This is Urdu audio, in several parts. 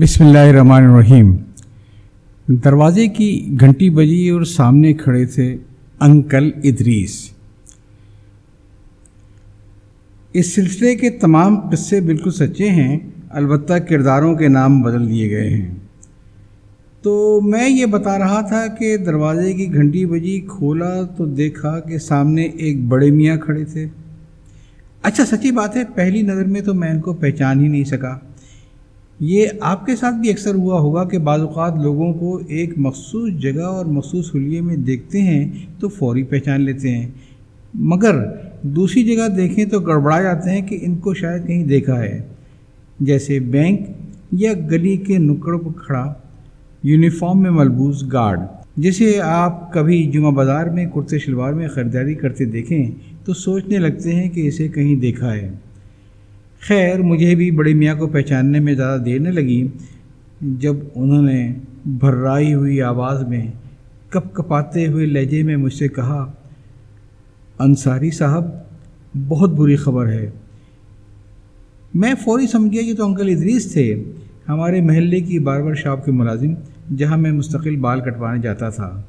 بسم اللہ الرحمن الرحیم۔ دروازے کی گھنٹی بجی اور سامنے کھڑے تھے انکل ادریس۔ اس سلسلے کے تمام قصے بالکل سچے ہیں، البتہ کرداروں کے نام بدل دیے گئے ہیں۔ تو میں یہ بتا رہا تھا کہ دروازے کی گھنٹی بجی کھولا تو دیکھا کہ سامنے ایک بڑے میاں کھڑے تھے۔ اچھا سچی بات ہے، پہلی نظر میں تو میں ان کو پہچان ہی نہیں سکا۔ یہ آپ کے ساتھ بھی اکثر ہوا ہوگا کہ بعض اوقات لوگوں کو ایک مخصوص جگہ اور مخصوص حلیے میں دیکھتے ہیں تو فوری پہچان لیتے ہیں۔ مگر دوسری جگہ دیکھیں تو گڑبڑا جاتے ہیں کہ ان کو شاید کہیں دیکھا ہے۔ جیسے بینک یا گلی کے نکڑ پر کھڑا یونیفارم میں ملبوس گارڈ۔ جسے آپ کبھی جمعہ بازار میں کرتے شلوار میں خریداری کرتے دیکھیں تو سوچنے لگتے ہیں کہ اسے کہیں دیکھا ہے۔ خیر، مجھے بھی بڑے میاں کو پہچاننے میں زیادہ دیر نہ لگی جب انہوں نے بھررائی ہوئی آواز میں کپ کپاتے ہوئے لہجے میں مجھ سے کہا، انصاری صاحب، بہت بری خبر ہے۔ میں فوری سمجھ گیا یہ تو انکل ادریس تھے، ہمارے محلے کی باربر شاپ کے ملازم، جہاں میں مستقل بال کٹوانے جاتا تھا۔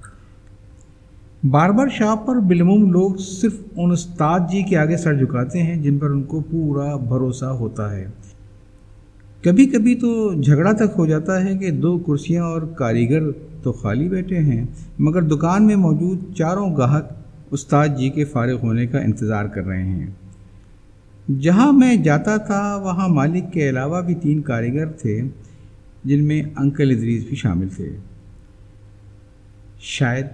باربر شاپ پر بالعموم لوگ صرف ان استاد جی کے آگے سر جھکاتے ہیں جن پر ان کو پورا بھروسہ ہوتا ہے۔ کبھی کبھی تو جھگڑا تک ہو جاتا ہے کہ دو کرسیاں اور کاریگر تو خالی بیٹھے ہیں، مگر دکان میں موجود چاروں گاہک استاد جی کے فارغ ہونے کا انتظار کر رہے ہیں۔ جہاں میں جاتا تھا، وہاں مالک کے علاوہ بھی تین کاریگر تھے، جن میں انکل ادریس بھی شامل تھے۔ شاید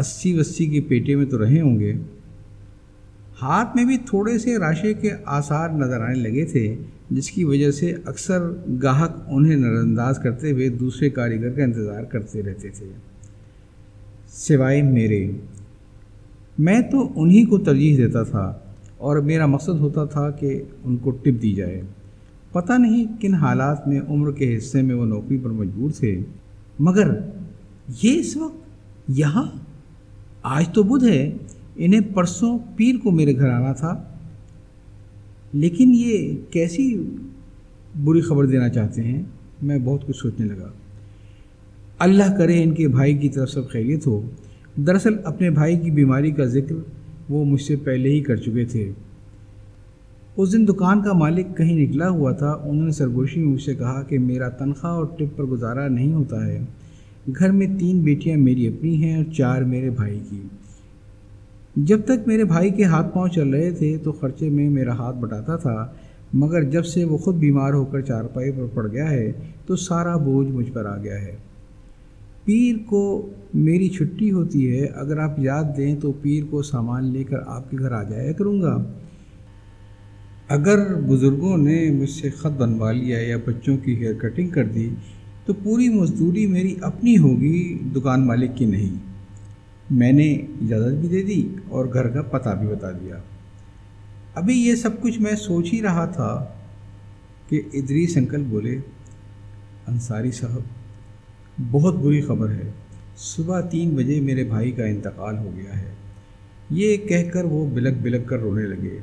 اسی وسی کے پیٹے میں تو رہے ہوں گے۔ ہاتھ میں بھی تھوڑے سے راشے کے آثار نظر آنے لگے تھے، جس کی وجہ سے اکثر گاہک انہیں نظر انداز کرتے ہوئے دوسرے کاریگر کا انتظار کرتے رہتے تھے۔ سوائے میرے، میں تو انہی کو ترجیح دیتا تھا اور میرا مقصد ہوتا تھا کہ ان کو ٹپ دی جائے۔ پتہ نہیں کن حالات میں عمر کے حصے میں وہ نوکری پر مجبور تھے، مگر یہ اس وقت یہاں آج تو بدھ ہے، انہیں پرسوں پیر کو میرے گھر آنا تھا۔ لیکن یہ کیسی بری خبر دینا چاہتے ہیں؟ میں بہت کچھ سوچنے لگا۔ اللہ کرے ان کے بھائی کی طرف سب خیریت ہو۔ دراصل اپنے بھائی کی بیماری کا ذکر وہ مجھ سے پہلے ہی کر چکے تھے۔ اس دن دکان کا مالک کہیں نکلا ہوا تھا، انہوں نے سرگوشی میں مجھ سے کہا کہ میرا تنخواہ اور ٹپ پر گزارا نہیں ہوتا ہے۔ گھر میں تین بیٹیاں میری اپنی ہیں اور چار میرے بھائی کی۔ جب تک میرے بھائی کے ہاتھ پاؤں چل رہے تھے تو خرچے میں میرا ہاتھ بٹاتا تھا، مگر جب سے وہ خود بیمار ہو کر چارپائی پر پڑ گیا ہے تو سارا بوجھ مجھ پر آ گیا ہے۔ پیر کو میری چھٹی ہوتی ہے، اگر آپ یاد دیں تو پیر کو سامان لے کر آپ کے گھر آ جایا کروں گا۔ اگر بزرگوں نے مجھ سے خط بنوا لیا یا بچوں کی ہیئر کٹنگ کر دی تو پوری مزدوری میری اپنی ہوگی، دکان مالک کی نہیں۔ میں نے اجازت بھی دے دی اور گھر کا پتہ بھی بتا دیا۔ ابھی یہ سب کچھ میں سوچ ہی رہا تھا کہ ادری سنکل بولے، انصاری صاحب، بہت بری خبر ہے۔ صبح تین بجے میرے بھائی کا انتقال ہو گیا ہے۔ یہ کہہ کر وہ بلک بلک کر رونے لگے۔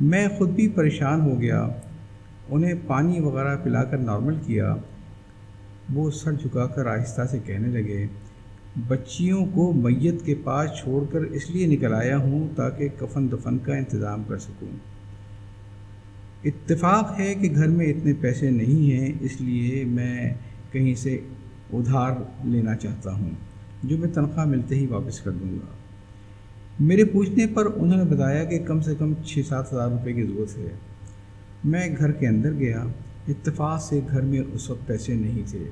میں خود بھی پریشان ہو گیا، انہیں پانی وغیرہ پلا کر نارمل کیا۔ وہ سر جھکا کر آہستہ سے کہنے لگے، بچیوں کو میت کے پاس چھوڑ کر اس لیے نکل آیا ہوں تاکہ کفن دفن کا انتظام کر سکوں۔ اتفاق ہے کہ گھر میں اتنے پیسے نہیں ہیں، اس لیے میں کہیں سے ادھار لینا چاہتا ہوں، جو میں تنخواہ ملتے ہی واپس کر دوں گا۔ میرے پوچھنے پر انہوں نے بتایا کہ کم سے کم چھ سات ہزار روپے کی ضرورت ہے۔ میں گھر کے اندر گیا۔ اتفاق سے گھر میں اس وقت پیسے نہیں تھے۔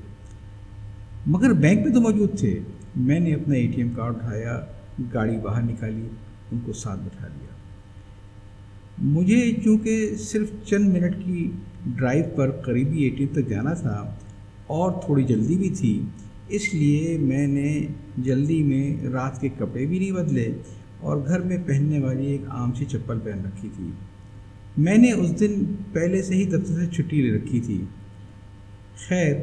مگر بینک میں تو موجود تھے۔ میں نے اپنا اے ٹی ایم کارڈ اٹھایا، گاڑی باہر نکالی، ان کو ساتھ بٹھا لیا۔ مجھے چونکہ صرف چند منٹ کی ڈرائیو پر قریبی اے ٹی ایم تک جانا تھا اور تھوڑی جلدی بھی تھی، اس لیے میں نے جلدی میں رات کے کپڑے بھی نہیں بدلے اور گھر میں پہننے والی ایک عام سی چپل پہن رکھی تھی۔ میں نے اس دن پہلے سے ہی دفتر سے چھٹی لے رکھی تھی۔ خیر،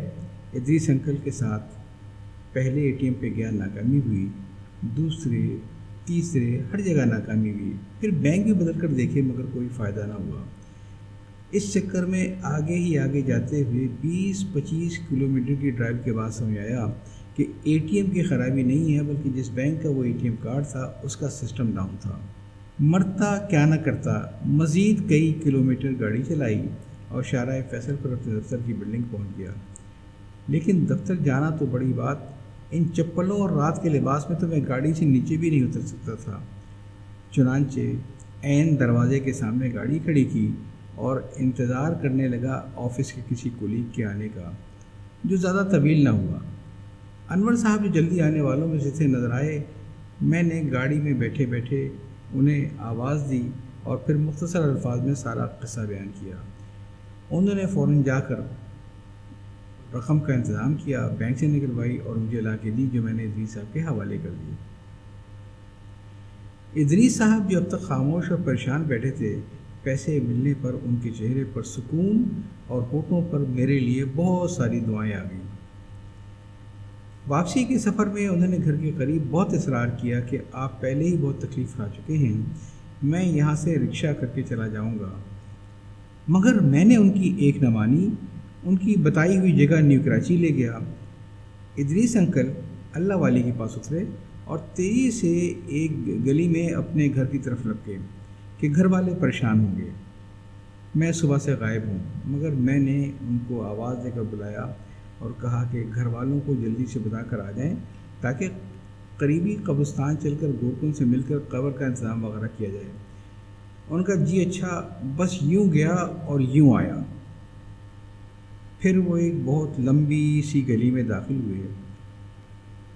ادریس انکل کے ساتھ پہلے اے ٹی ایم پہ گیا، ناکامی ہوئی۔ دوسرے، تیسرے، ہر جگہ ناکامی ہوئی۔ پھر بینک بھی بدل کر دیکھے، مگر کوئی فائدہ نہ ہوا۔ اس چکر میں آگے ہی آگے جاتے ہوئے بیس، پچیس کلومیٹر کی ڈرائیو کے بعد سمجھ آیا کہ اے ٹی ایم کی خرابی نہیں ہے، بلکہ جس بینک کا وہ اے ٹی ایم کارڈ تھا، اس کا سسٹم ڈاؤن تھا۔ مرتا کیا نہ کرتا، مزید کئی کلومیٹر گاڑی چلائی اور شارع فیصل پر اپنے دفتر کی بلڈنگ پہنچ گیا۔ لیکن دفتر جانا تو بڑی بات، ان چپلوں اور رات کے لباس میں تو میں گاڑی سے نیچے بھی نہیں اتر سکتا تھا۔ چنانچہ عین دروازے کے سامنے گاڑی کھڑی کی اور انتظار کرنے لگا آفس کے کسی کولیگ کے آنے کا، جو زیادہ طویل نہ ہوا۔ انور صاحب جو جلدی آنے والوں میں سے تھے نظر آئے، میں نے گاڑی میں بیٹھے بیٹھے انہیں آواز دی اور پھر مختصر الفاظ میں سارا قصہ بیان کیا۔ انہوں نے فوراً جا کر رقم کا انتظام کیا، بینک سے نکلوائی اور مجھے لا کے دی جو میں نے ادریس صاحب کے حوالے کر دی ادریس صاحب جو اب تک خاموش اور پریشان بیٹھے تھے، پیسے ملنے پر ان کے چہرے پر سکون اور ہوٹوں پر میرے لیے بہت ساری دعائیں آ گئیں۔ واپسی کے سفر میں انہوں نے گھر کے قریب بہت اصرار کیا کہ آپ پہلے ہی بہت تکلیف کھا چکے ہیں۔ میں یہاں سے رکشہ کر کے چلا جاؤں گا۔ مگر میں نے ان کی ایک نہ مانی۔ ان کی بتائی ہوئی جگہ نیو کراچی لے گیا۔ ادریس انکل اللہ والی کے پاس اترے اور تیزی سے ایک گلی میں اپنے گھر کی طرف لگ گئے کہ گھر والے پریشان ہوں گے۔ میں صبح سے غائب ہوں، مگر میں نے ان کو آواز دے کر بلایا اور کہا کہ گھر والوں کو جلدی سے بتا کر آ جائیں تاکہ قریبی قبرستان چل کر گوکن سے مل کر قبر کا انتظام وغیرہ کیا جائے۔ ان کا جی اچھا بس یوں گیا اور یوں آیا۔ پھر وہ ایک بہت لمبی سی گلی میں داخل ہوئے۔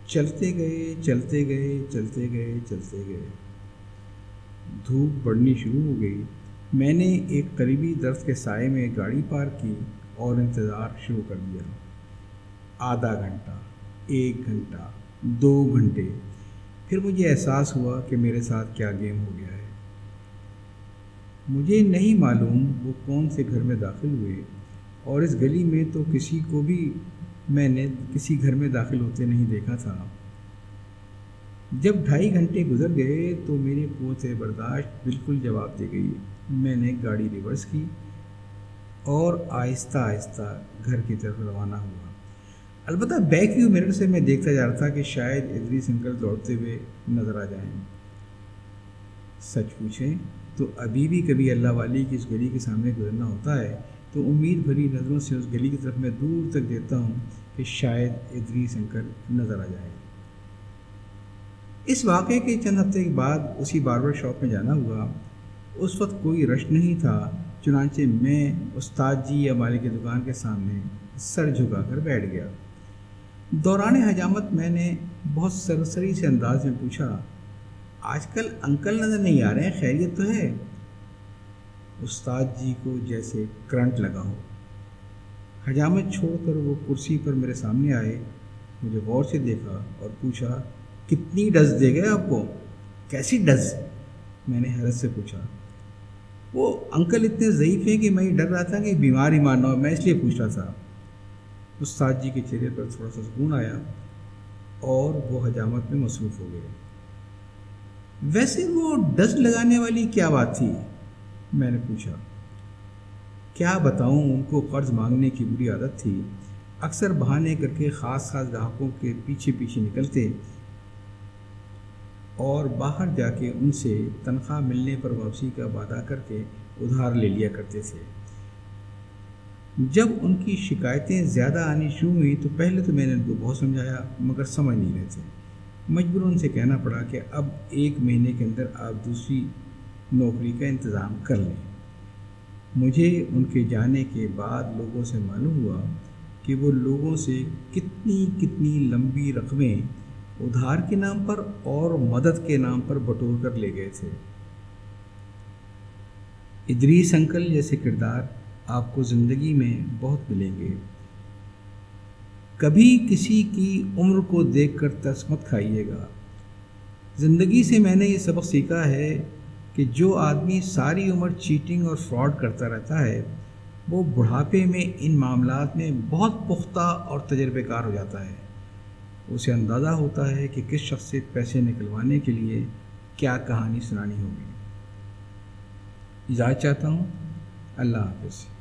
چلتے گئے چلتے گئے چلتے گئے چلتے گئے۔ دھوپ بڑھنی شروع ہو گئی۔ میں نے ایک قریبی درخت کے سائے میں گاڑی پارک کی اور انتظار شروع کر دیا۔ آدھا گھنٹہ، ایک گھنٹہ، دو گھنٹے۔ پھر مجھے احساس ہوا کہ میرے ساتھ کیا گیم ہو گیا ہے۔ مجھے نہیں معلوم وہ کون سے گھر میں داخل ہوئے۔ اور اس گلی میں تو کسی کو بھی میں نے کسی گھر میں داخل ہوتے نہیں دیکھا تھا۔ جب ڈھائی گھنٹے گزر گئے تو میری قوت برداشت بالکل جواب دے گئی۔ میں نے گاڑی ریورس کی اور آہستہ آہستہ گھر کی طرف روانہ ہوا۔ البتہ بیک ویو میرر سے میں دیکھتا جا رہا تھا کہ شاید ادری سنکل دوڑتے ہوئے نظر آ جائیں۔ سچ پوچھیں تو ابھی بھی کبھی اللہ والی کی اس گلی کے سامنے گزرنا ہوتا ہے تو امید بھری نظروں سے اس گلی کی طرف میں دور تک دیتا ہوں کہ شاید ادری سنکل نظر آ جائے۔ اس واقعے کے چند ہفتے کے بعد اسی باربر شاپ میں جانا ہوا۔ اس وقت کوئی رش نہیں تھا، چنانچہ میں استاد جی یا مالک کی دکان کے سامنے سر جھکا کر بیٹھ گیا۔ دوران حجامت میں نے بہت سرسری سے انداز میں پوچھا، آج کل انکل نظر نہیں آ رہے ہیں؟ خیریت تو ہے؟ استاد جی کو جیسے کرنٹ لگا ہو۔ حجامت چھوڑ کر وہ کرسی پر میرے سامنے آئے، مجھے غور سے دیکھا اور پوچھا، کتنی ڈز دے گئے آپ کو؟ کیسی ڈز؟ میں نے حیرت سے پوچھا۔ وہ انکل اتنے ضعیف ہیں کہ میں یہ ڈر رہا تھا کہ بیمار ہی مارنا ہو، میں اس لیے پوچھ رہا تھا۔ استاد جی کے چہرے پر تھوڑا سا سکون آیا اور وہ حجامت میں مصروف ہو گئے۔ ویسے وہ ڈسٹ لگانے والی کیا بات تھی؟ میں نے پوچھا۔ کیا بتاؤں، ان کو قرض مانگنے کی بری عادت تھی۔ اکثر بہانے کر کے خاص خاص گاہکوں کے پیچھے پیچھے نکلتے اور باہر جا کے ان سے تنخواہ ملنے پر واپسی کا وعدہ کر کے ادھار لے لیا کرتے تھے۔ جب ان کی شکایتیں زیادہ آنی شروع ہوئی تو پہلے تو میں نے ان کو بہت سمجھایا، مگر سمجھ نہیں رہے تھے۔ مجبور ان سے کہنا پڑا کہ اب ایک مہینے کے اندر آپ دوسری نوکری کا انتظام کر لیں۔ مجھے ان کے جانے کے بعد لوگوں سے معلوم ہوا کہ وہ لوگوں سے کتنی کتنی لمبی رقمیں ادھار کے نام پر اور مدد کے نام پر بٹور کر لے گئے تھے۔ ادریس انکل جیسے کردار آپ کو زندگی میں بہت ملیں گے۔ کبھی کسی کی عمر کو دیکھ کر تسمت کھائیے گا۔ زندگی سے میں نے یہ سبق سیکھا ہے کہ جو آدمی ساری عمر چیٹنگ اور فراڈ کرتا رہتا ہے، وہ بڑھاپے میں ان معاملات میں بہت پختہ اور تجربے کار ہو جاتا ہے۔ اسے اندازہ ہوتا ہے کہ کس شخص سے پیسے نکلوانے کے لیے کیا کہانی سنانی ہوگی۔ اجازت چاہتا ہوں۔ اللہ حافظ۔